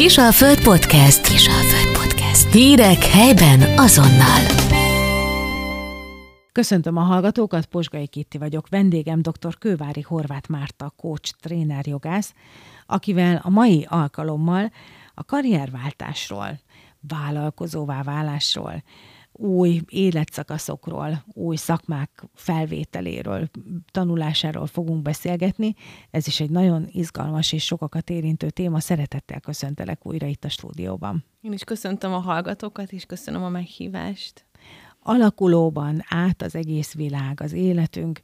Kisalföld Podcast. Kisalföld Podcast. Hírek helyben azonnal. Köszöntöm a hallgatókat, Posgai Kitti vagyok. Vendégem dr. Kővári Horváth Márta, coach, tréner, jogász, akivel a mai alkalommal a karrierváltásról, vállalkozóvá válásról, új életszakaszokról, új szakmák felvételéről, tanulásáról fogunk beszélgetni. Ez is egy nagyon izgalmas és sokakat érintő téma. Szeretettel köszöntelek újra itt a stúdióban. Én is köszöntöm a hallgatókat, és köszönöm a meghívást. Alakulóban át az egész világ, az életünk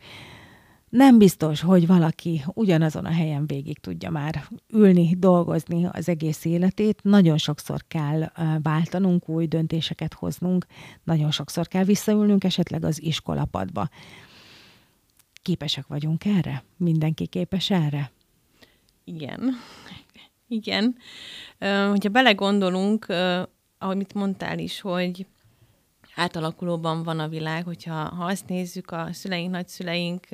nem biztos, hogy valaki ugyanazon a helyen végig tudja már ülni, dolgozni az egész életét. Nagyon sokszor kell váltanunk, új döntéseket hoznunk, nagyon sokszor kell visszaülnünk esetleg az iskolapadba. Képesek vagyunk erre? Mindenki képes erre? Igen. Igen. Hogyha belegondolunk, ahogy mit mondtál is, hogy átalakulóban van a világ, hogyha ha azt nézzük, a szüleink, nagyszüleink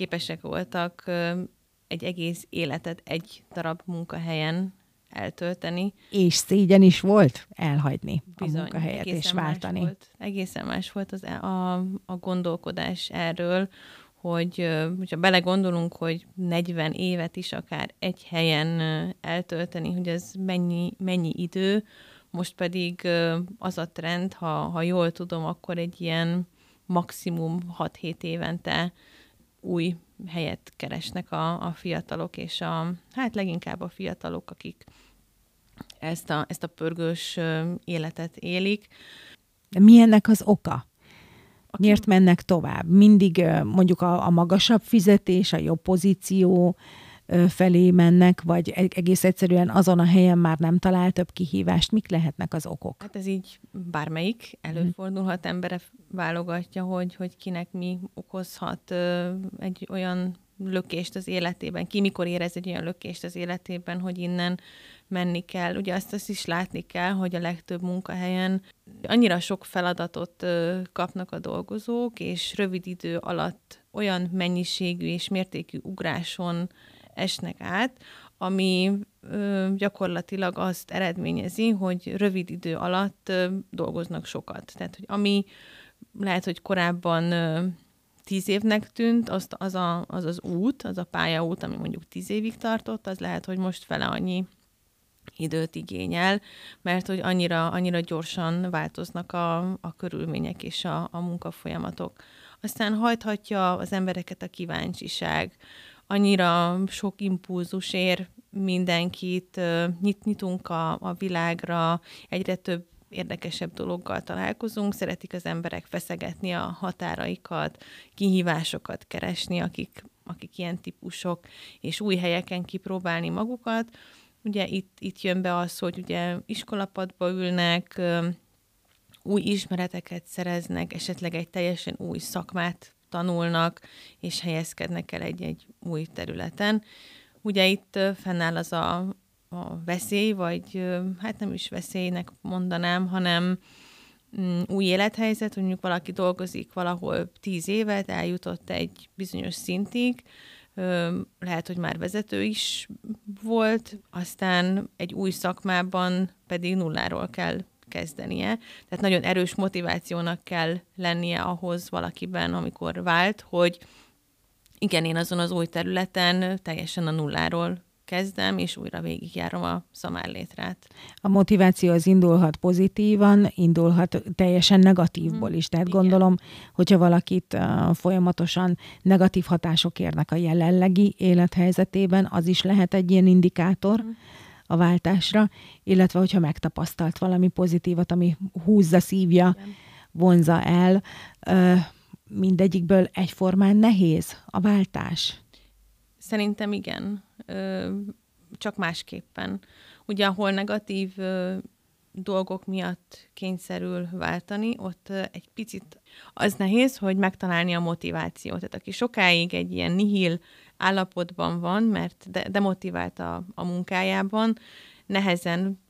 képesek voltak egy egész életet egy darab munkahelyen eltölteni. És szégyen is volt elhagyni Bizony, a munkahelyet és váltani. Más volt, egészen más volt az, e- a, a gondolkodás erről, hogy hogyha belegondolunk, hogy 40 évet is akár egy helyen eltölteni, hogy ez mennyi, mennyi idő, most pedig az a trend, ha, ha jól tudom, akkor egy ilyen maximum 6-7 évente új helyet keresnek a, a fiatalok, és a, hát leginkább a fiatalok, akik ezt a, ezt a pörgős életet élik. De mi ennek az oka? Miért mennek tovább? Mindig mondjuk a, a magasabb fizetés, a jobb pozíció, felé mennek, vagy e-, egész egyszerűen azon a helyen már nem talál több kihívást. Mik lehetnek az okok? Hát ez így bármelyik előfordulhat, embere válogatja, hogy, hogy kinek mi okozhat egy olyan lökést az életében, ki mikor érez egy olyan lökést az életében, hogy innen menni kell. Ugye azt, azt is látni kell, hogy a legtöbb munkahelyen annyira sok feladatot kapnak a dolgozók, és rövid idő alatt olyan mennyiségű és mértékű ugráson esnek át, ami ö, gyakorlatilag azt eredményezi, hogy rövid idő alatt ö, dolgoznak sokat. Tehát, hogy ami lehet, hogy korábban ö, tíz évnek tűnt, azt, az, a, az az út, az a pályaút, ami mondjuk tíz évig tartott, az lehet, hogy most fele annyi időt igényel, mert hogy annyira, annyira gyorsan változnak a, a körülmények és a, a munkafolyamatok. Aztán hajthatja az embereket a kíváncsiság, annyira sok impulzus ér mindenkit, nyit, nyitunk a, a világra, egyre több érdekesebb dologgal találkozunk, szeretik az emberek feszegetni a határaikat, kihívásokat keresni, akik, akik ilyen típusok, és új helyeken kipróbálni magukat. Ugye itt, itt jön be az, hogy ugye iskolapadba ülnek, új ismereteket szereznek, esetleg egy teljesen új szakmát tanulnak, és helyezkednek el egy-egy új területen. Ugye itt fennáll az a, a veszély, vagy hát nem is veszélynek mondanám, hanem mm, új élethelyzet, mondjuk valaki dolgozik valahol tíz évet, eljutott egy bizonyos szintig, lehet, hogy már vezető is volt, aztán egy új szakmában pedig nulláról kell kezdenie. Tehát nagyon erős motivációnak kell lennie ahhoz valakiben, amikor vált, hogy igen, én azon az új területen teljesen a nulláról kezdem, és újra végigjárom a szamárlétrát. A motiváció az indulhat pozitívan, indulhat teljesen negatívból is. Tehát Igen. gondolom, hogyha valakit uh, folyamatosan negatív hatások érnek a jelenlegi élethelyzetében, az is lehet egy ilyen indikátor, mm a váltásra, illetve hogyha megtapasztalt valami pozitívat, ami húzza, szívja, Igen. vonza el, mindegyikből egyformán nehéz a váltás? Szerintem igen, csak másképpen. Ugye, ahol negatív dolgok miatt kényszerül váltani, ott egy picit az nehéz, hogy megtalálni a motivációt. Tehát aki sokáig egy ilyen nihil állapotban van, mert de, demotivált a, a munkájában, nehezen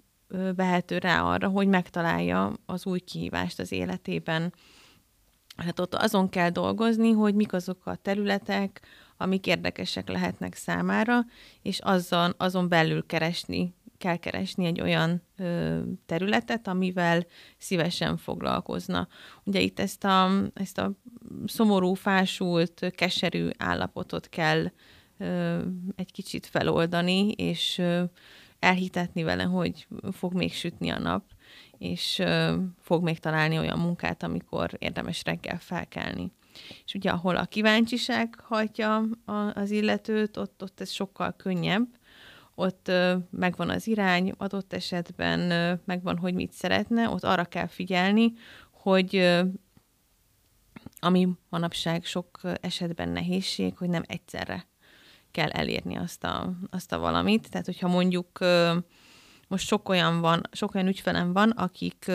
vehető rá arra, hogy megtalálja az új kihívást az életében. Hát ott azon kell dolgozni, hogy mik azok a területek, amik érdekesek lehetnek számára, és azon, azon belül keresni kell keresni egy olyan ö, területet, amivel szívesen foglalkozna. Ugye itt ezt a, ezt a szomorú, fásult, keserű állapotot kell ö, egy kicsit feloldani, és ö, elhitetni vele, hogy fog még sütni a nap, és ö, fog még találni olyan munkát, amikor érdemes reggel felkelni. És ugye, ahol a kíváncsiság hajtja az illetőt, ott, ott ez sokkal könnyebb, ott megvan az irány, adott esetben megvan, hogy mit szeretne, ott arra kell figyelni, hogy ami manapság sok esetben nehézség, hogy nem egyszerre kell elérni azt a, azt a valamit. Tehát, hogyha mondjuk most sok olyan van, sok olyan ügyfelem van, akik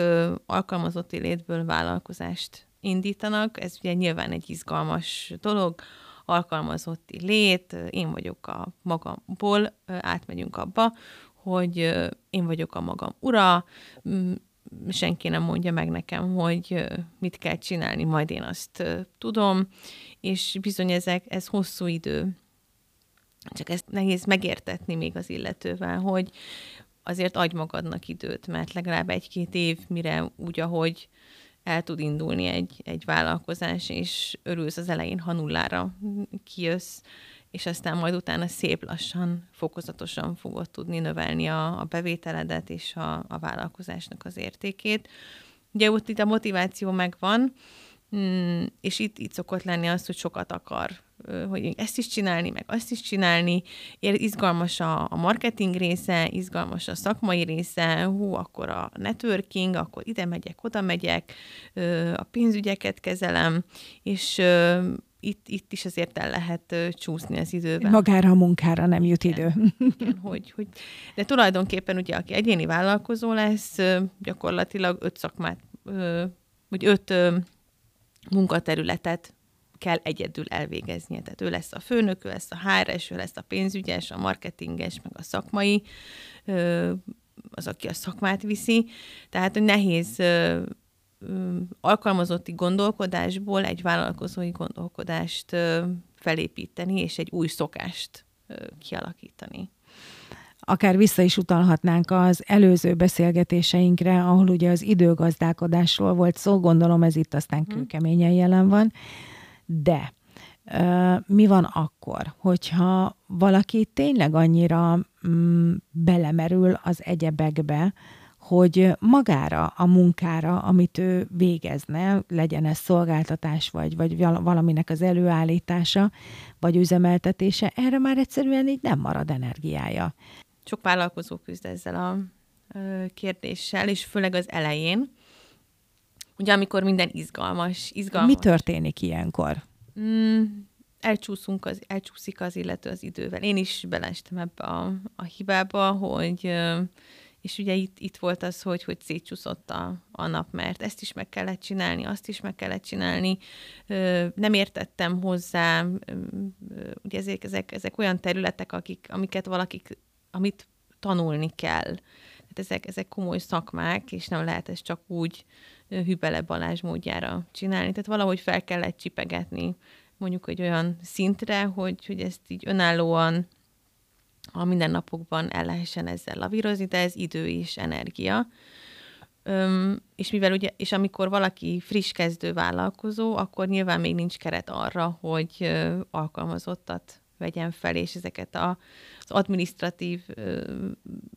alkalmazotti létből vállalkozást indítanak, ez ugye nyilván egy izgalmas dolog, alkalmazotti lét, én vagyok a magamból, átmegyünk abba, hogy én vagyok a magam ura, senki nem mondja meg nekem, hogy mit kell csinálni, majd én azt tudom, és bizony ezek, ez hosszú idő. Csak ezt nehéz megértetni még az illetővel, hogy azért adj magadnak időt, mert legalább egy-két év, mire úgy, ahogy el tud indulni egy, egy vállalkozás, és örülsz az elején, ha nullára kijössz, és aztán majd utána szép lassan, fokozatosan fogod tudni növelni a, a bevételedet és a, a vállalkozásnak az értékét. Ugye ott itt a motiváció megvan, mm, és itt, itt szokott lenni az, hogy sokat akar hogy ezt is csinálni, meg azt is csinálni, izgalmas a, a marketing része, izgalmas a szakmai része, hú, akkor a networking, akkor ide megyek, oda megyek, a pénzügyeket kezelem, és itt, itt is azért el lehet csúszni az időben. Magára a munkára nem jut idő. Igen, hogy, hogy, de tulajdonképpen ugye, aki egyéni vállalkozó lesz, gyakorlatilag öt szakmát, vagy öt munkaterületet kell egyedül elvégeznie. Tehát ő lesz a főnök, ő lesz a HRS, ő lesz a pénzügyes, a marketinges, meg a szakmai, az, aki a szakmát viszi. Tehát hogy nehéz alkalmazotti gondolkodásból egy vállalkozói gondolkodást felépíteni, és egy új szokást kialakítani akár vissza is utalhatnánk az előző beszélgetéseinkre, ahol ugye az időgazdálkodásról volt szó, gondolom ez itt aztán mhm. kőkeményen jelen van, de mi van akkor, hogyha valaki tényleg annyira mm, belemerül az egyebekbe, hogy magára, a munkára, amit ő végezne, legyen ez szolgáltatás, vagy, vagy valaminek az előállítása, vagy üzemeltetése, erre már egyszerűen így nem marad energiája. Sok vállalkozó küzd ezzel a kérdéssel, és főleg az elején, Ugye, amikor minden izgalmas, izgalmas. Mi történik ilyenkor? Mm, elcsúszunk az, elcsúszik az illető az idővel. Én is belestem ebbe a, a hibába, hogy és ugye itt, itt volt az, hogy, hogy szétcsúszott a, a nap, mert ezt is meg kellett csinálni, azt is meg kellett csinálni. Nem értettem hozzá, ugye ezek, ezek, ezek olyan területek, akik, amiket valakik, amit tanulni kell. Tehát ezek, ezek komoly szakmák, és nem lehet ez csak úgy Hübele Balázs módjára csinálni. Tehát valahogy fel kellett csipegetni mondjuk egy olyan szintre, hogy, hogy ezt így önállóan a mindennapokban el lehessen ezzel lavírozni, de ez idő és energia. Öm, és mivel ugye, és amikor valaki friss kezdő vállalkozó, akkor nyilván még nincs keret arra, hogy ö, alkalmazottat vegyen fel, és ezeket a, az administratív ö,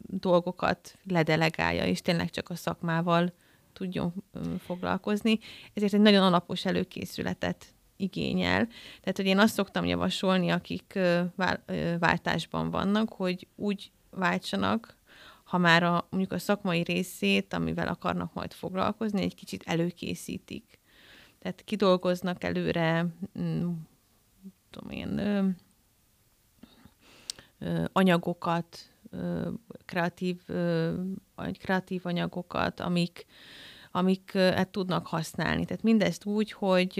dolgokat ledelegálja, és tényleg csak a szakmával tudjon foglalkozni. Ezért egy nagyon alapos előkészületet igényel. Tehát, hogy én azt szoktam javasolni, akik váltásban vannak, hogy úgy váltsanak, ha már a, mondjuk a szakmai részét, amivel akarnak majd foglalkozni, egy kicsit előkészítik. Tehát kidolgoznak előre, mm, tudom én, anyagokat, kreatív, kreatív anyagokat, amik, amiket tudnak használni. Tehát mindezt úgy, hogy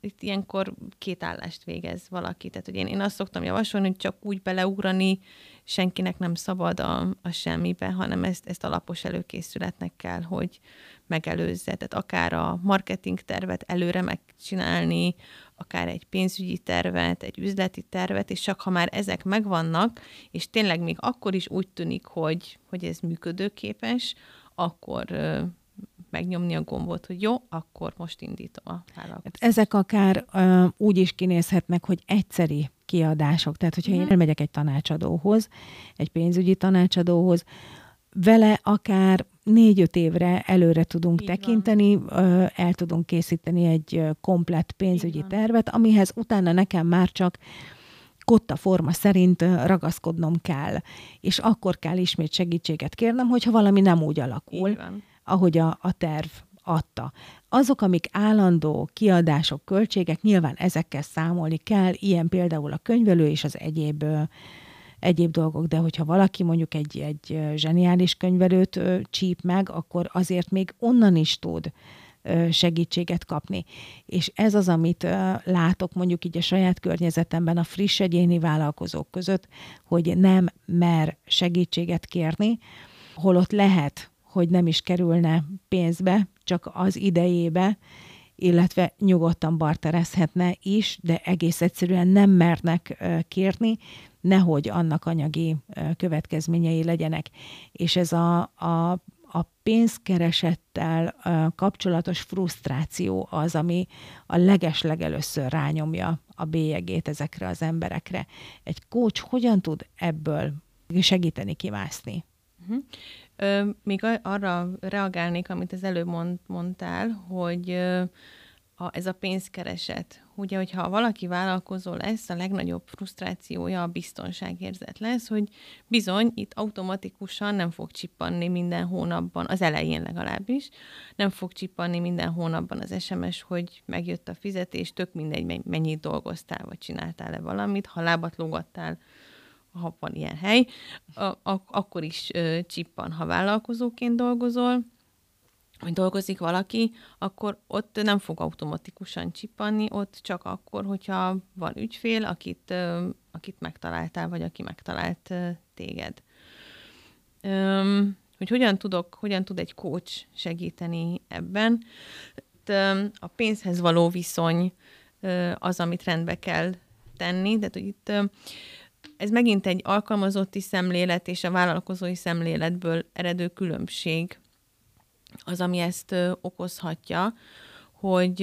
itt ilyenkor két állást végez valaki. Tehát, hogy én, én azt szoktam javasolni, hogy csak úgy beleugrani, senkinek nem szabad a, a semmibe, hanem ezt, ezt alapos előkészületnek kell, hogy megelőzze. Tehát akár a marketing tervet előre megcsinálni, akár egy pénzügyi tervet, egy üzleti tervet, és csak ha már ezek megvannak, és tényleg még akkor is úgy tűnik, hogy, hogy ez működőképes, akkor megnyomni a gombot, hogy jó, akkor most indítom a vállalkozást. Hát ezek akár uh, úgy is kinézhetnek, hogy egyszeri kiadások. Tehát, hogyha uh-huh. én mhm. elmegyek egy tanácsadóhoz, egy pénzügyi tanácsadóhoz, vele akár négy-öt évre előre tudunk Így tekinteni, van. el tudunk készíteni egy komplett pénzügyi tervet, amihez utána nekem már csak kotta forma szerint ragaszkodnom kell, és akkor kell ismét segítséget kérnem, hogyha valami nem úgy alakul, ahogy a, a terv adta. Azok, amik állandó kiadások, költségek, nyilván ezekkel számolni kell, ilyen például a könyvelő és az egyéb egyéb dolgok, de hogyha valaki mondjuk egy, egy zseniális könyvelőt csíp meg, akkor azért még onnan is tud segítséget kapni. És ez az, amit látok mondjuk így a saját környezetemben a friss egyéni vállalkozók között, hogy nem mer segítséget kérni, holott lehet, hogy nem is kerülne pénzbe, csak az idejébe, illetve nyugodtan barterezhetne is, de egész egyszerűen nem mernek kérni, nehogy annak anyagi következményei legyenek. És ez a, a, a pénzkeresettel kapcsolatos frusztráció az, ami a legeslegelőször rányomja a bélyegét ezekre az emberekre. Egy kócs hogyan tud ebből segíteni kimászni? Ö, még arra reagálnék, amit az előbb mond, mondtál, hogy ö, a, ez a pénzkereset. Ugye, hogyha valaki vállalkozó lesz, a legnagyobb frusztrációja a biztonságérzet lesz, hogy bizony itt automatikusan nem fog csippanni minden hónapban, az elején legalábbis, nem fog csippanni minden hónapban az SMS, hogy megjött a fizetés, tök mindegy, mennyit dolgoztál, vagy csináltál-e valamit, ha lábat lógattál, ha van ilyen hely, akkor is ö, csippan, ha vállalkozóként dolgozol, hogy dolgozik valaki, akkor ott nem fog automatikusan csipanni, ott csak akkor, hogyha van ügyfél, akit, akit megtaláltál, vagy aki megtalált téged. Hogy hogyan tudok, hogyan tud egy coach segíteni ebben? A pénzhez való viszony az, amit rendbe kell tenni, de hogy itt ez megint egy alkalmazotti szemlélet és a vállalkozói szemléletből eredő különbség az, ami ezt okozhatja, hogy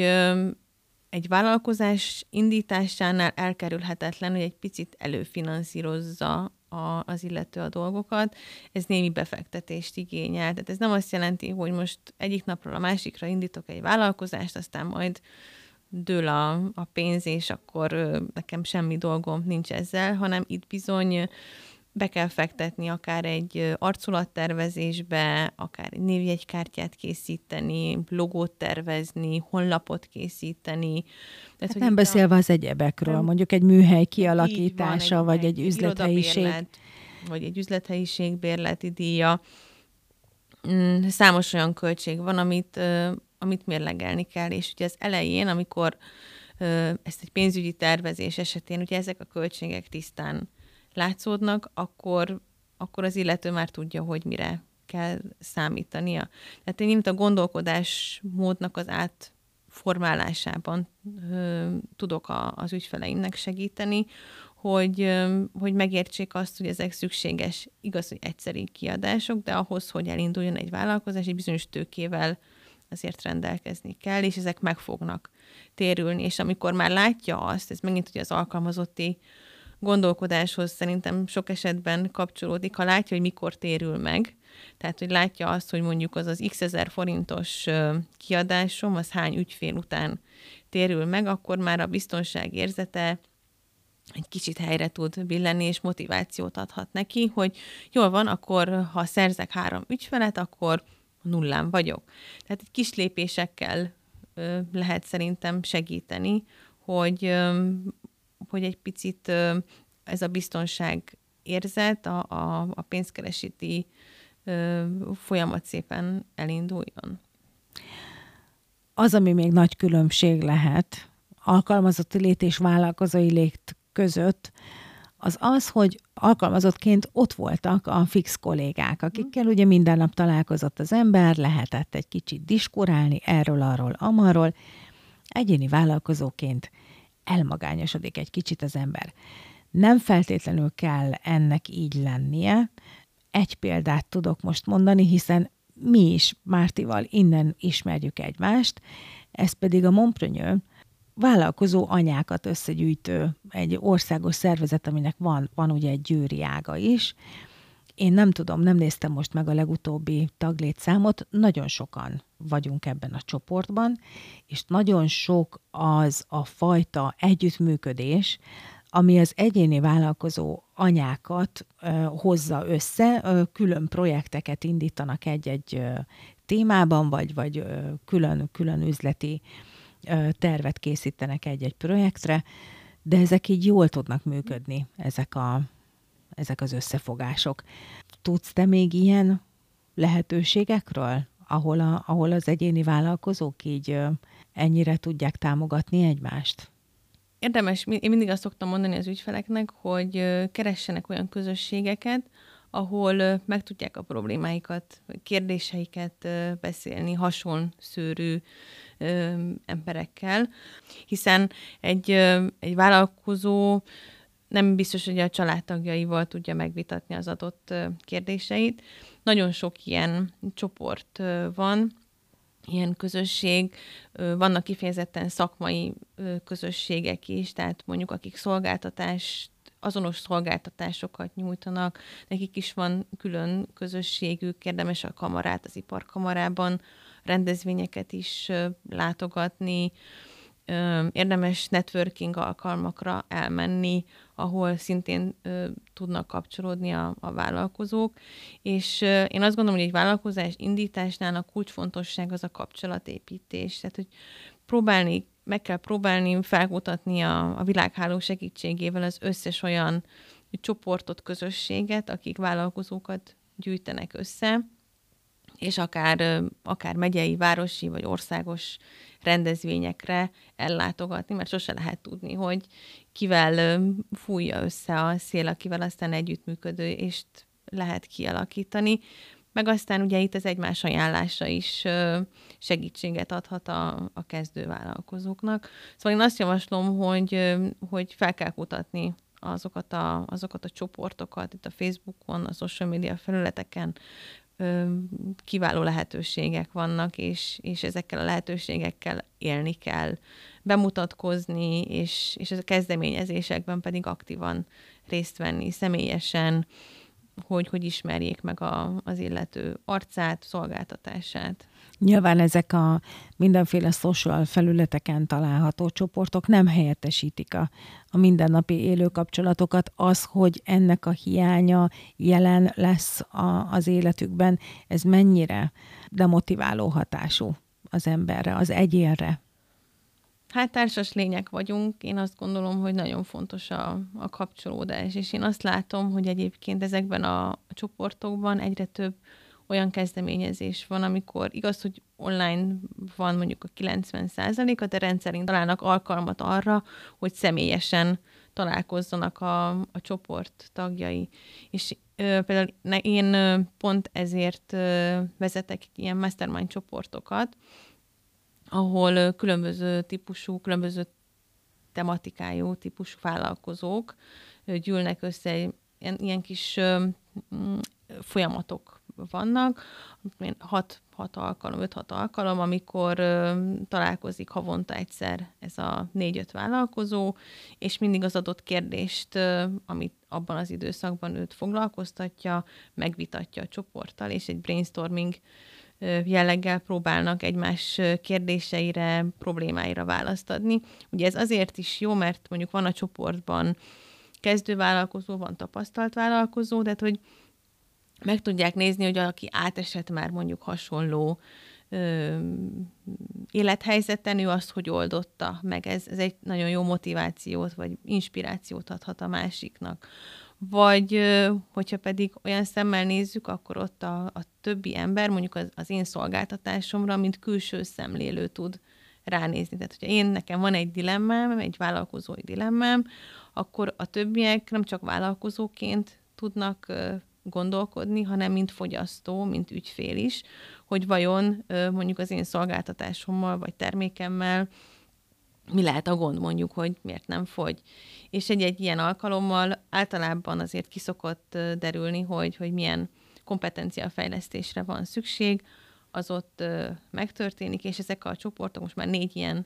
egy vállalkozás indításánál elkerülhetetlen, hogy egy picit előfinanszírozza a, az illető a dolgokat, ez némi befektetést igényel. Tehát ez nem azt jelenti, hogy most egyik napról a másikra indítok egy vállalkozást, aztán majd dől a, a pénz, és akkor nekem semmi dolgom nincs ezzel, hanem itt bizony be kell fektetni akár egy arculattervezésbe, akár egy névjegykártyát készíteni, logót tervezni, honlapot készíteni. Tehát, hát nem beszélve a... az egyebekről, nem, mondjuk egy műhely kialakítása, van, egy, vagy egy üzlethelyiség. Vagy egy üzlethelyiség bérleti díja. Mm, számos olyan költség van, amit, amit mérlegelni kell, és ugye az elején, amikor ezt egy pénzügyi tervezés esetén, ugye ezek a költségek tisztán látszódnak, akkor, akkor az illető már tudja, hogy mire kell számítania. Tehát én mint a gondolkodás módnak az átformálásában ö, tudok a, az ügyfeleimnek segíteni, hogy, ö, hogy megértsék azt, hogy ezek szükséges, igaz, hogy egyszeri kiadások, de ahhoz, hogy elinduljon egy vállalkozás, egy bizonyos tőkével azért rendelkezni kell, és ezek meg fognak térülni. És amikor már látja azt, ez megint ugye az alkalmazotti gondolkodáshoz szerintem sok esetben kapcsolódik, ha látja, hogy mikor térül meg, tehát, hogy látja azt, hogy mondjuk az az x ezer forintos kiadásom, az hány ügyfél után térül meg, akkor már a biztonság érzete egy kicsit helyre tud billenni, és motivációt adhat neki, hogy jól van, akkor ha szerzek három ügyfelet, akkor nullán vagyok. Tehát egy kis lépésekkel lehet szerintem segíteni, hogy hogy egy picit ez a biztonság érzet, a, a, a pénzkeresíti folyamat szépen elinduljon. Az, ami még nagy különbség lehet alkalmazotti lét és vállalkozói lét között, az az, hogy alkalmazottként ott voltak a fix kollégák, akikkel ugye minden nap találkozott az ember, lehetett egy kicsit diskurálni erről, arról, amarról. Egyéni vállalkozóként elmagányosodik egy kicsit az ember. Nem feltétlenül kell ennek így lennie. Egy példát tudok most mondani, hiszen mi is Mártival innen ismerjük egymást, ez pedig a Montprenyő, vállalkozó anyákat összegyűjtő egy országos szervezet, aminek van, van ugye egy győri ága is. Én nem tudom, nem néztem most meg a legutóbbi taglétszámot, nagyon sokan vagyunk ebben a csoportban, és nagyon sok az a fajta együttműködés, ami az egyéni vállalkozó anyákat ö, hozza össze, ö, külön projekteket indítanak egy-egy ö, témában, vagy, vagy ö, külön, külön üzleti tervet készítenek egy-egy projektre, de ezek így jól tudnak működni, ezek, a, ezek az összefogások. Tudsz te még ilyen lehetőségekről, ahol, a, ahol az egyéni vállalkozók így ennyire tudják támogatni egymást? Érdemes, én mindig azt szoktam mondani az ügyfeleknek, hogy keressenek olyan közösségeket, ahol meg tudják a problémáikat, kérdéseiket beszélni hasonló szőrű emberekkel, hiszen egy, egy vállalkozó nem biztos, hogy a családtagjaival tudja megvitatni az adott kérdéseit. Nagyon sok ilyen csoport van, ilyen közösség, vannak kifejezetten szakmai közösségek is, tehát mondjuk akik szolgáltatást azonos szolgáltatásokat nyújtanak, nekik is van külön közösségük, érdemes a kamarát az iparkamarában rendezvényeket is látogatni, érdemes networking alkalmakra elmenni, ahol szintén tudnak kapcsolódni a, a vállalkozók, és én azt gondolom, hogy egy vállalkozás indításnál a kulcsfontosság az a kapcsolatépítés, tehát hogy próbálni, meg kell próbálni felkutatni a, a világháló segítségével az összes olyan csoportot, közösséget, akik vállalkozókat gyűjtenek össze, és akár, akár megyei, városi vagy országos rendezvényekre ellátogatni, mert sose lehet tudni, hogy kivel fújja össze a szél, akivel aztán együttműködő és lehet kialakítani. Meg aztán ugye itt az egymás ajánlása is segítséget adhat a, a kezdővállalkozóknak. Szóval én azt javaslom, hogy, hogy fel kell kutatni azokat a, azokat a csoportokat itt a Facebookon, a social media felületeken, kiváló lehetőségek vannak, és, és ezekkel a lehetőségekkel élni kell, bemutatkozni, és, és a kezdeményezésekben pedig aktívan részt venni, személyesen, hogy, hogy ismerjék meg a, az illető arcát, szolgáltatását. Nyilván ezek a mindenféle social felületeken található csoportok nem helyettesítik a, a mindennapi élő kapcsolatokat. Az, hogy ennek a hiánya jelen lesz a, az életükben, ez mennyire demotiváló hatású az emberre, az egyénre? Hát társas lények vagyunk, én azt gondolom, hogy nagyon fontos a, a kapcsolódás, és én azt látom, hogy egyébként ezekben a, a csoportokban egyre több olyan kezdeményezés van, amikor igaz, hogy online van mondjuk a 90 a de rendszerint találnak alkalmat arra, hogy személyesen találkozzanak a, a csoport tagjai. És ö, például én pont ezért ö, vezetek ilyen mastermind csoportokat, ahol ö, különböző típusú, különböző tematikájú típusú vállalkozók ö, gyűlnek össze ilyen, ilyen kis ö, folyamatok vannak, hat, hat alkalom, öt-hat alkalom, amikor ö, találkozik havonta egyszer ez a négy-öt vállalkozó, és mindig az adott kérdést, ö, amit abban az időszakban őt foglalkoztatja, megvitatja a csoporttal, és egy brainstorming jelleggel próbálnak egymás kérdéseire, problémáira választ adni. Ugye ez azért is jó, mert mondjuk van a csoportban kezdő vállalkozó, van tapasztalt vállalkozó, tehát hogy meg tudják nézni, hogy aki átesett már mondjuk hasonló ö, élethelyzeten, ő azt, hogy oldotta meg. Ez, ez egy nagyon jó motivációt, vagy inspirációt adhat a másiknak. vagy hogyha pedig olyan szemmel nézzük, akkor ott a, a többi ember, mondjuk az, az én szolgáltatásomra, mint külső szemlélő tud ránézni. Tehát, hogyha én nekem van egy dilemmám, egy vállalkozói dilemmám, akkor a többiek nem csak vállalkozóként tudnak gondolkodni, hanem mint fogyasztó, mint ügyfél is, hogy vajon mondjuk az én szolgáltatásommal vagy termékemmel mi lehet a gond mondjuk, hogy miért nem fogy. És egy-egy ilyen alkalommal általában azért kiszokott derülni, hogy, hogy milyen kompetenciafejlesztésre van szükség, az ott megtörténik, és ezek a csoportok, most már négy ilyen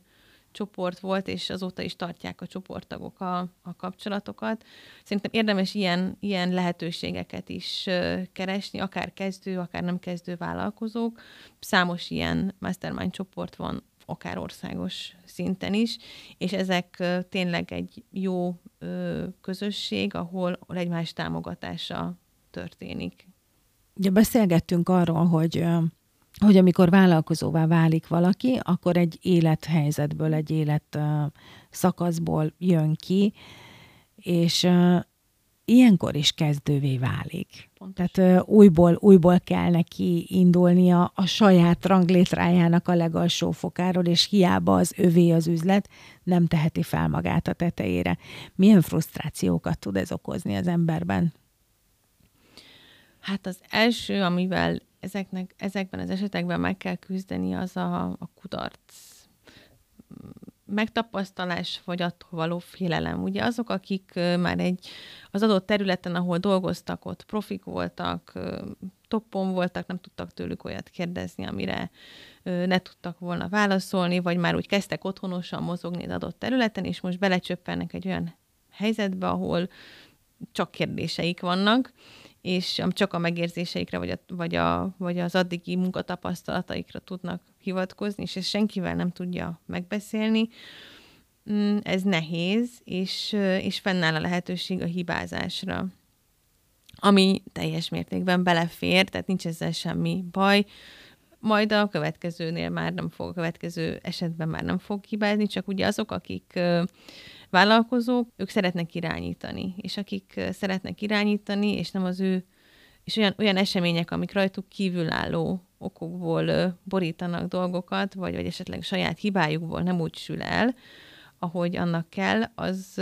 csoport volt, és azóta is tartják a csoporttagok a, a kapcsolatokat. Szerintem érdemes ilyen, ilyen lehetőségeket is keresni, akár kezdő, akár nem kezdő vállalkozók. Számos ilyen mastermind csoport van, akár országos szinten is, és ezek tényleg egy jó közösség, ahol egymás támogatása történik. Ugye beszélgettünk arról, hogy hogy amikor vállalkozóvá válik valaki, akkor egy élethelyzetből, egy élet szakaszból jön ki, és ilyenkor is kezdővé válik. Pontos. Tehát újból, újból kell neki indulnia a saját ranglétrájának a legalsó fokáról, és hiába az övé az üzlet, nem teheti fel magát a tetejére. Milyen frusztrációkat tud ez okozni az emberben? Hát az első, amivel ezeknek, ezekben az esetekben meg kell küzdeni, az a, a kudarc megtapasztalás, vagy attól való félelem. Ugye azok, akik már egy az adott területen, ahol dolgoztak, ott profik voltak, toppon voltak, nem tudtak tőlük olyat kérdezni, amire ne tudtak volna válaszolni, vagy már úgy kezdtek otthonosan mozogni az adott területen, és most belecsöppennek egy olyan helyzetbe, ahol csak kérdéseik vannak, és csak a megérzéseikre, vagy, a, vagy, a, vagy az addigi munkatapasztalataikra tudnak hivatkozni, és ezt senkivel nem tudja megbeszélni, mm, ez nehéz, és, és fennáll a lehetőség a hibázásra, ami teljes mértékben belefér, tehát nincs ezzel semmi baj, majd a következőnél már nem fog, a következő esetben már nem fog hibázni, csak ugye azok, akik vállalkozók, ők szeretnek irányítani, és akik szeretnek irányítani, és nem az ő, és olyan, olyan események, amik rajtuk kívülálló okokból borítanak dolgokat, vagy, vagy esetleg saját hibájukból nem úgy sül el, ahogy annak kell, az,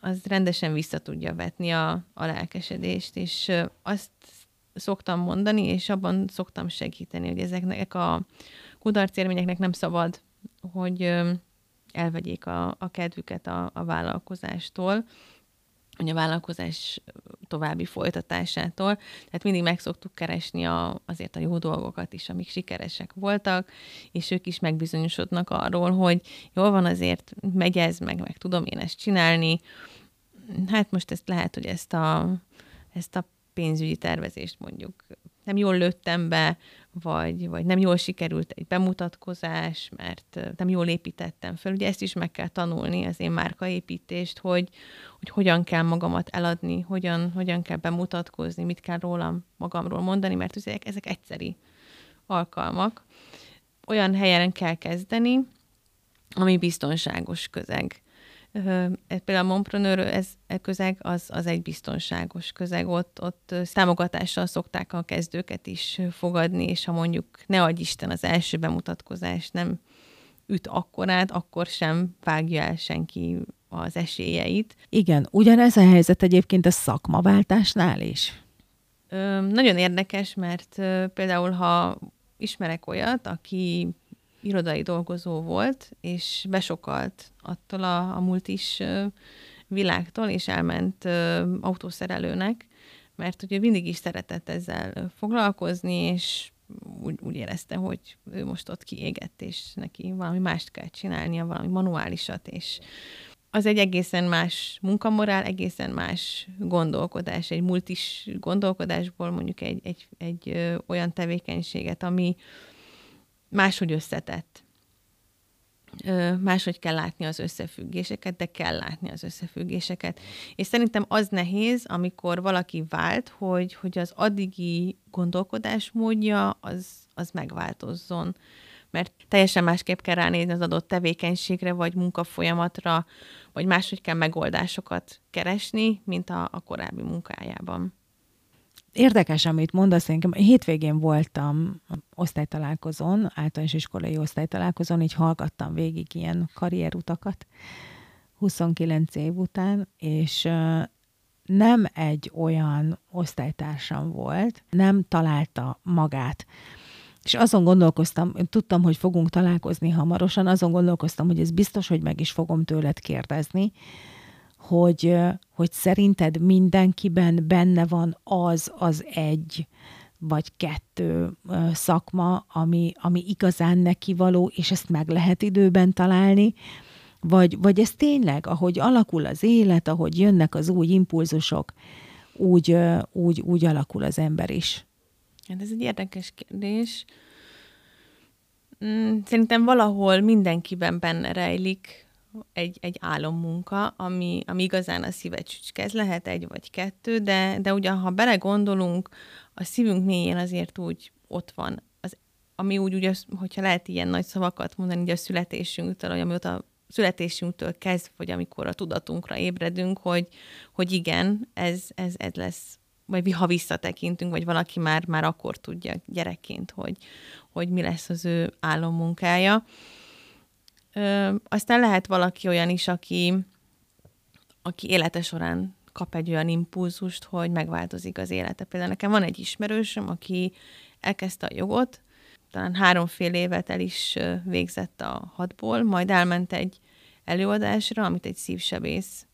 az rendesen vissza tudja vetni a, a lelkesedést, és azt szoktam mondani, és abban szoktam segíteni, hogy ezeknek a kudarcérményeknek nem szabad, hogy elvegyék a, a kedvüket a, a vállalkozástól, hogy a vállalkozás további folytatásától. Tehát mindig meg szoktuk keresni a, azért a jó dolgokat is, amik sikeresek voltak, és ők is megbizonyosodnak arról, hogy jól van azért, megy ez, meg, meg tudom én ezt csinálni. Hát most ezt lehet, hogy ezt a, ezt a pénzügyi tervezést mondjuk nem jól lőttem be, vagy, vagy nem jól sikerült egy bemutatkozás, mert nem jól építettem fel. Ugye ezt is meg kell tanulni, az én márkaépítést, hogy, hogy hogyan kell magamat eladni, hogyan, hogyan kell bemutatkozni, mit kell rólam magamról mondani, mert ezek, ezek egyszeri alkalmak. Olyan helyen kell kezdeni, ami biztonságos közeg például a Montpreneur ez, e közeg az, az egy biztonságos közeg, ott, ott támogatással szokták a kezdőket is fogadni, és ha mondjuk ne adj Isten az első bemutatkozás nem üt akkorát, akkor sem vágja el senki az esélyeit. Igen, ugyanez a helyzet egyébként a szakmaváltásnál is. Ö, nagyon érdekes, mert ö, például ha ismerek olyat, aki irodai dolgozó volt, és besokalt attól a, a multis világtól, és elment autószerelőnek, mert ugye mindig is szeretett ezzel foglalkozni, és úgy, úgy érezte, hogy ő most ott kiégett, és neki valami mást kell csinálnia, valami manuálisat, és az egy egészen más munkamorál, egészen más gondolkodás, egy multis gondolkodásból mondjuk egy, egy, egy ö, olyan tevékenységet, ami máshogy összetett. Máshogy kell látni az összefüggéseket, de kell látni az összefüggéseket. És szerintem az nehéz, amikor valaki vált, hogy, hogy az addigi gondolkodásmódja az, az megváltozzon. mert teljesen másképp kell ránézni az adott tevékenységre, vagy munkafolyamatra, vagy máshogy kell megoldásokat keresni, mint a, a korábbi munkájában. Érdekes, amit mondasz, én hétvégén voltam osztálytalálkozón, általános iskolai osztálytalálkozón, így hallgattam végig ilyen karrierutakat 29 év után, és nem egy olyan osztálytársam volt, nem találta magát. És azon gondolkoztam, tudtam, hogy fogunk találkozni hamarosan, azon gondolkoztam, hogy ez biztos, hogy meg is fogom tőled kérdezni, hogy, hogy szerinted mindenkiben benne van az az egy vagy kettő szakma, ami, ami igazán neki való, és ezt meg lehet időben találni, vagy, vagy ez tényleg, ahogy alakul az élet, ahogy jönnek az új impulzusok, úgy, úgy, úgy alakul az ember is. Hát ez egy érdekes kérdés. Mm, szerintem valahol mindenkiben benne rejlik egy, egy álommunka, ami, ami igazán a szívet csücske. Ez lehet egy vagy kettő, de, de ugyan, ha belegondolunk, a szívünk mélyén azért úgy ott van. Az, ami úgy, úgy, hogyha lehet ilyen nagy szavakat mondani, hogy a születésünktől, hogy amióta születésünktől kezdve, vagy amikor a tudatunkra ébredünk, hogy, hogy igen, ez, ez, ez lesz, vagy ha visszatekintünk, vagy valaki már, már akkor tudja gyerekként, hogy, hogy mi lesz az ő álommunkája. Ö, aztán lehet valaki olyan is, aki, aki élete során kap egy olyan impulzust, hogy megváltozik az élete. Például nekem van egy ismerősöm, aki elkezdte a jogot, talán háromfél évet el is végzett a hatból, majd elment egy előadásra, amit egy szívsebész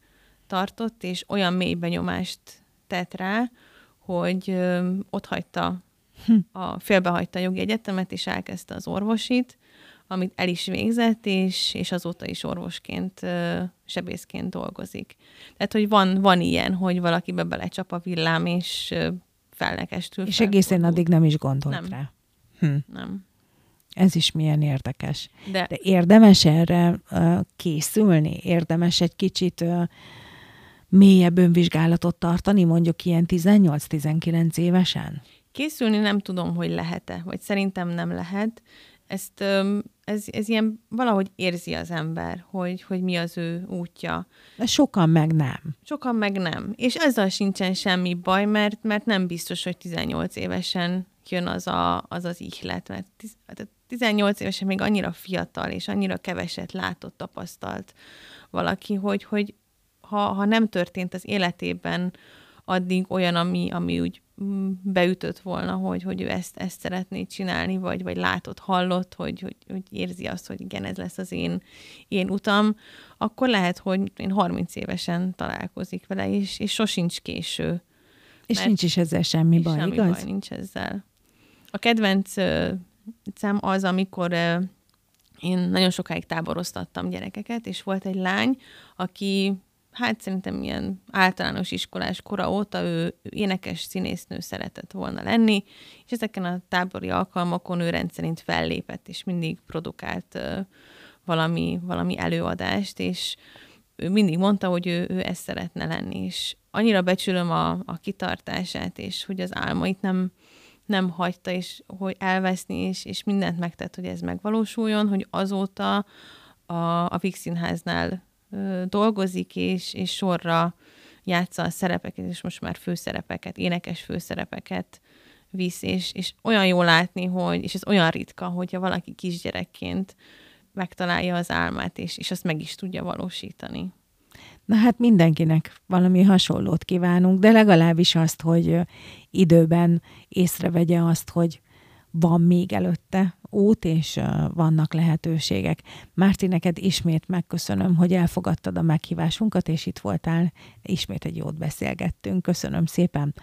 tartott, és olyan mély benyomást tett rá, hogy ö, ott hagyta, hm. a, félbehagyta a jogi egyetemet, és elkezdte az orvosit, amit el is végzett, és, és azóta is orvosként, sebészként dolgozik. Tehát, hogy van, van ilyen, hogy valakibe belecsap a villám, és felnekestül. És egészen addig nem is gondolt nem. rá. Hm. Nem. Ez is milyen érdekes. De, De érdemes erre uh, készülni? Érdemes egy kicsit uh, mélyebb önvizsgálatot tartani, mondjuk ilyen 18-19 évesen? Készülni nem tudom, hogy lehet-e, vagy szerintem nem lehet. Ezt, ez, ez ilyen valahogy érzi az ember, hogy, hogy mi az ő útja. De sokan meg nem. Sokan meg nem. És ezzel sincsen semmi baj, mert, mert nem biztos, hogy 18 évesen jön az a, az, az ihlet, mert 18 évesen még annyira fiatal, és annyira keveset látott, tapasztalt valaki, hogy, hogy ha, ha nem történt az életében addig olyan, ami, ami úgy beütött volna, hogy, hogy ő ezt, ezt szeretné csinálni, vagy, vagy látott, hallott, hogy, hogy, hogy érzi azt, hogy igen, ez lesz az én, én utam, akkor lehet, hogy én 30 évesen találkozik vele, és, és sosincs késő. És nincs is ezzel semmi baj, semmi igaz? baj nincs ezzel. A kedvenc szám az, amikor én nagyon sokáig táboroztattam gyerekeket, és volt egy lány, aki hát szerintem ilyen általános iskolás kora óta ő énekes színésznő szeretett volna lenni, és ezeken a tábori alkalmakon ő rendszerint fellépett, és mindig produkált valami, valami előadást, és ő mindig mondta, hogy ő, ő ezt szeretne lenni, és annyira becsülöm a, a kitartását, és hogy az álmait nem, nem hagyta, és hogy elveszni, és, és mindent megtett, hogy ez megvalósuljon, hogy azóta a, a Vix Színháznál dolgozik, és, és sorra játsza a szerepeket, és most már főszerepeket, énekes főszerepeket visz, és, és olyan jó látni, hogy, és ez olyan ritka, hogyha valaki kisgyerekként megtalálja az álmát, és, és azt meg is tudja valósítani. Na hát mindenkinek valami hasonlót kívánunk, de legalábbis azt, hogy időben észrevegye azt, hogy van még előtte út, és vannak lehetőségek. Márti, neked ismét megköszönöm, hogy elfogadtad a meghívásunkat, és itt voltál, ismét egy jót beszélgettünk. Köszönöm szépen.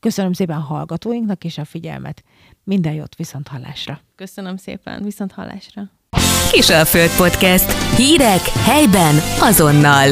Köszönöm szépen a hallgatóinknak és a figyelmet. Minden jót, viszont hallásra. Köszönöm szépen, viszont hallásra. Kisalföld Podcast. Hírek helyben azonnal.